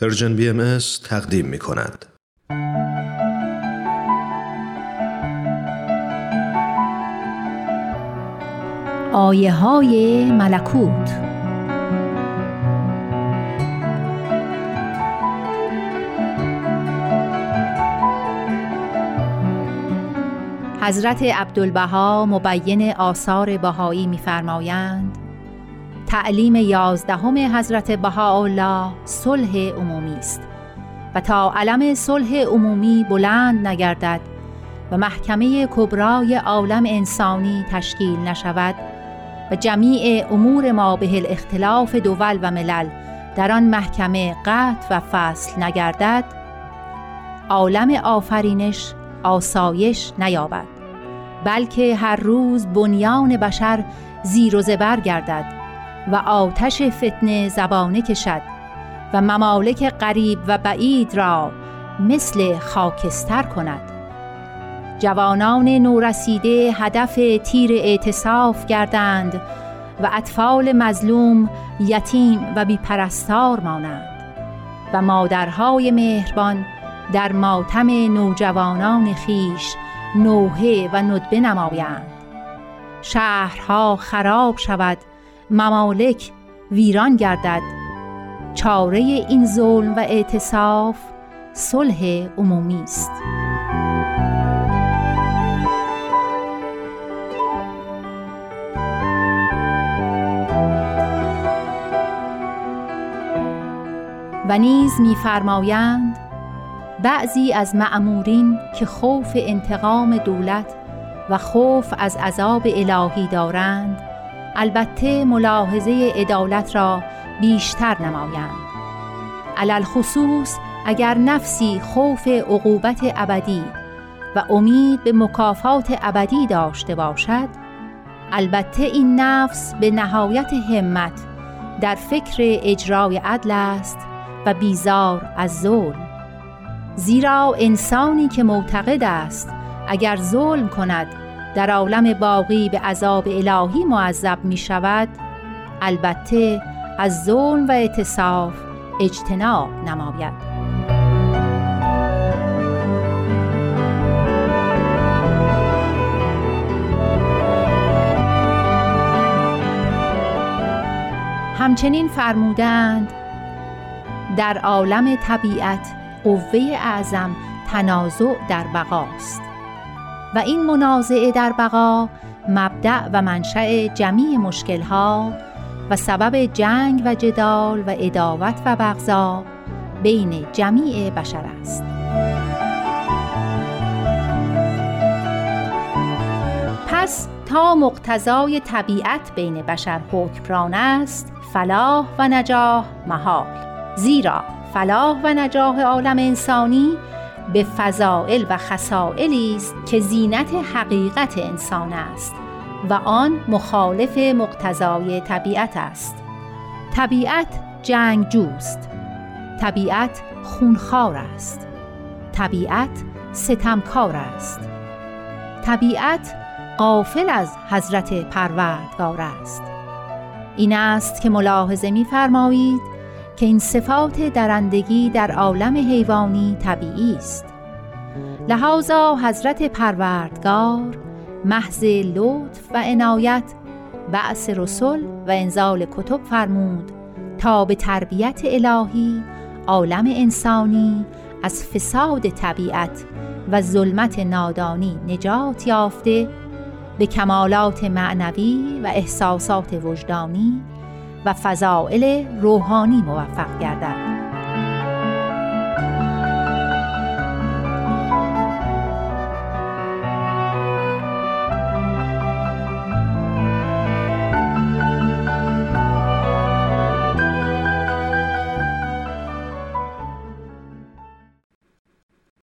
پرژن بی ام تقدیم می کند. آیه های ملکوت حضرت عبدالبها مبین آثار بهایی می‌فرمایند تعلیم یازدهم حضرت بهاءالله صلح عمومی است. و تا علم صلح عمومی بلند نگردد و محکمه کبرای عالم انسانی تشکیل نشود و جمیع امور ما به الاختلاف دول و ملل در آن محکمه قطع و فصل نگردد عالم آفرینش آسایش نیابد بلکه هر روز بنیان بشر زیر و زبر گردد. و آتش فتنه زبانه کشد و ممالک قریب و بعید را مثل خاکستر کند. جوانان نورسیده هدف تیر اعتصاف گردند و اطفال مظلوم یتیم و بیپرستار مانند و مادرهای مهربان در ماتم نوجوانان خیش نوحه و ندبه نمایند. شهرها خراب شود ممالک ویران گردد. چاره این ظلم و اعتصاف صلح عمومی است. و نیز می‌فرمایند بعضی از معمورین که خوف انتقام دولت و خوف از عذاب الهی دارند البته ملاحظه عدالت را بیشتر نمایند. علل خصوص اگر نفسی خوف عقوبت ابدی و امید به مکافات ابدی داشته باشد البته این نفس به نهایت همت در فکر اجرای عدل است و بیزار از ظلم. زیرا انسانی که معتقد است اگر ظلم کند در عالم باقی به عذاب الهی معذب می شود البته از ظلم و اعتصاف اجتناب نماید. همچنین فرمودند در عالم طبیعت قوه اعظم تنازع در بقاست. و این منازعه در بقا مبدع و منشأ جمیع مشکلها و سبب جنگ و جدال و اداوت و بغضا بین جمیع بشر است. پس تا مقتضای طبیعت بین بشر حکمران است فلاح و نجاح محال. زیرا فلاح و نجاح عالم انسانی به فضائل و خصائلی است که زینت حقیقت انسان است و آن مخالف مقتضای طبیعت است. طبیعت جنگجوست طبیعت خونخوار است. طبیعت ستمکار است. طبیعت قافل از حضرت پروردگار است. این است که ملاحظه می‌فرمایید که این صفات درندگی در عالم حیوانی طبیعی است. لحاظا حضرت پروردگار محض لطف و عنایت بعث رسول و انزال کتب فرمود تا به تربیت الهی عالم انسانی از فساد طبیعت و ظلمت نادانی نجات یافته به کمالات معنوی و احساسات وجدانی و فضائل روحانی موفق گردد.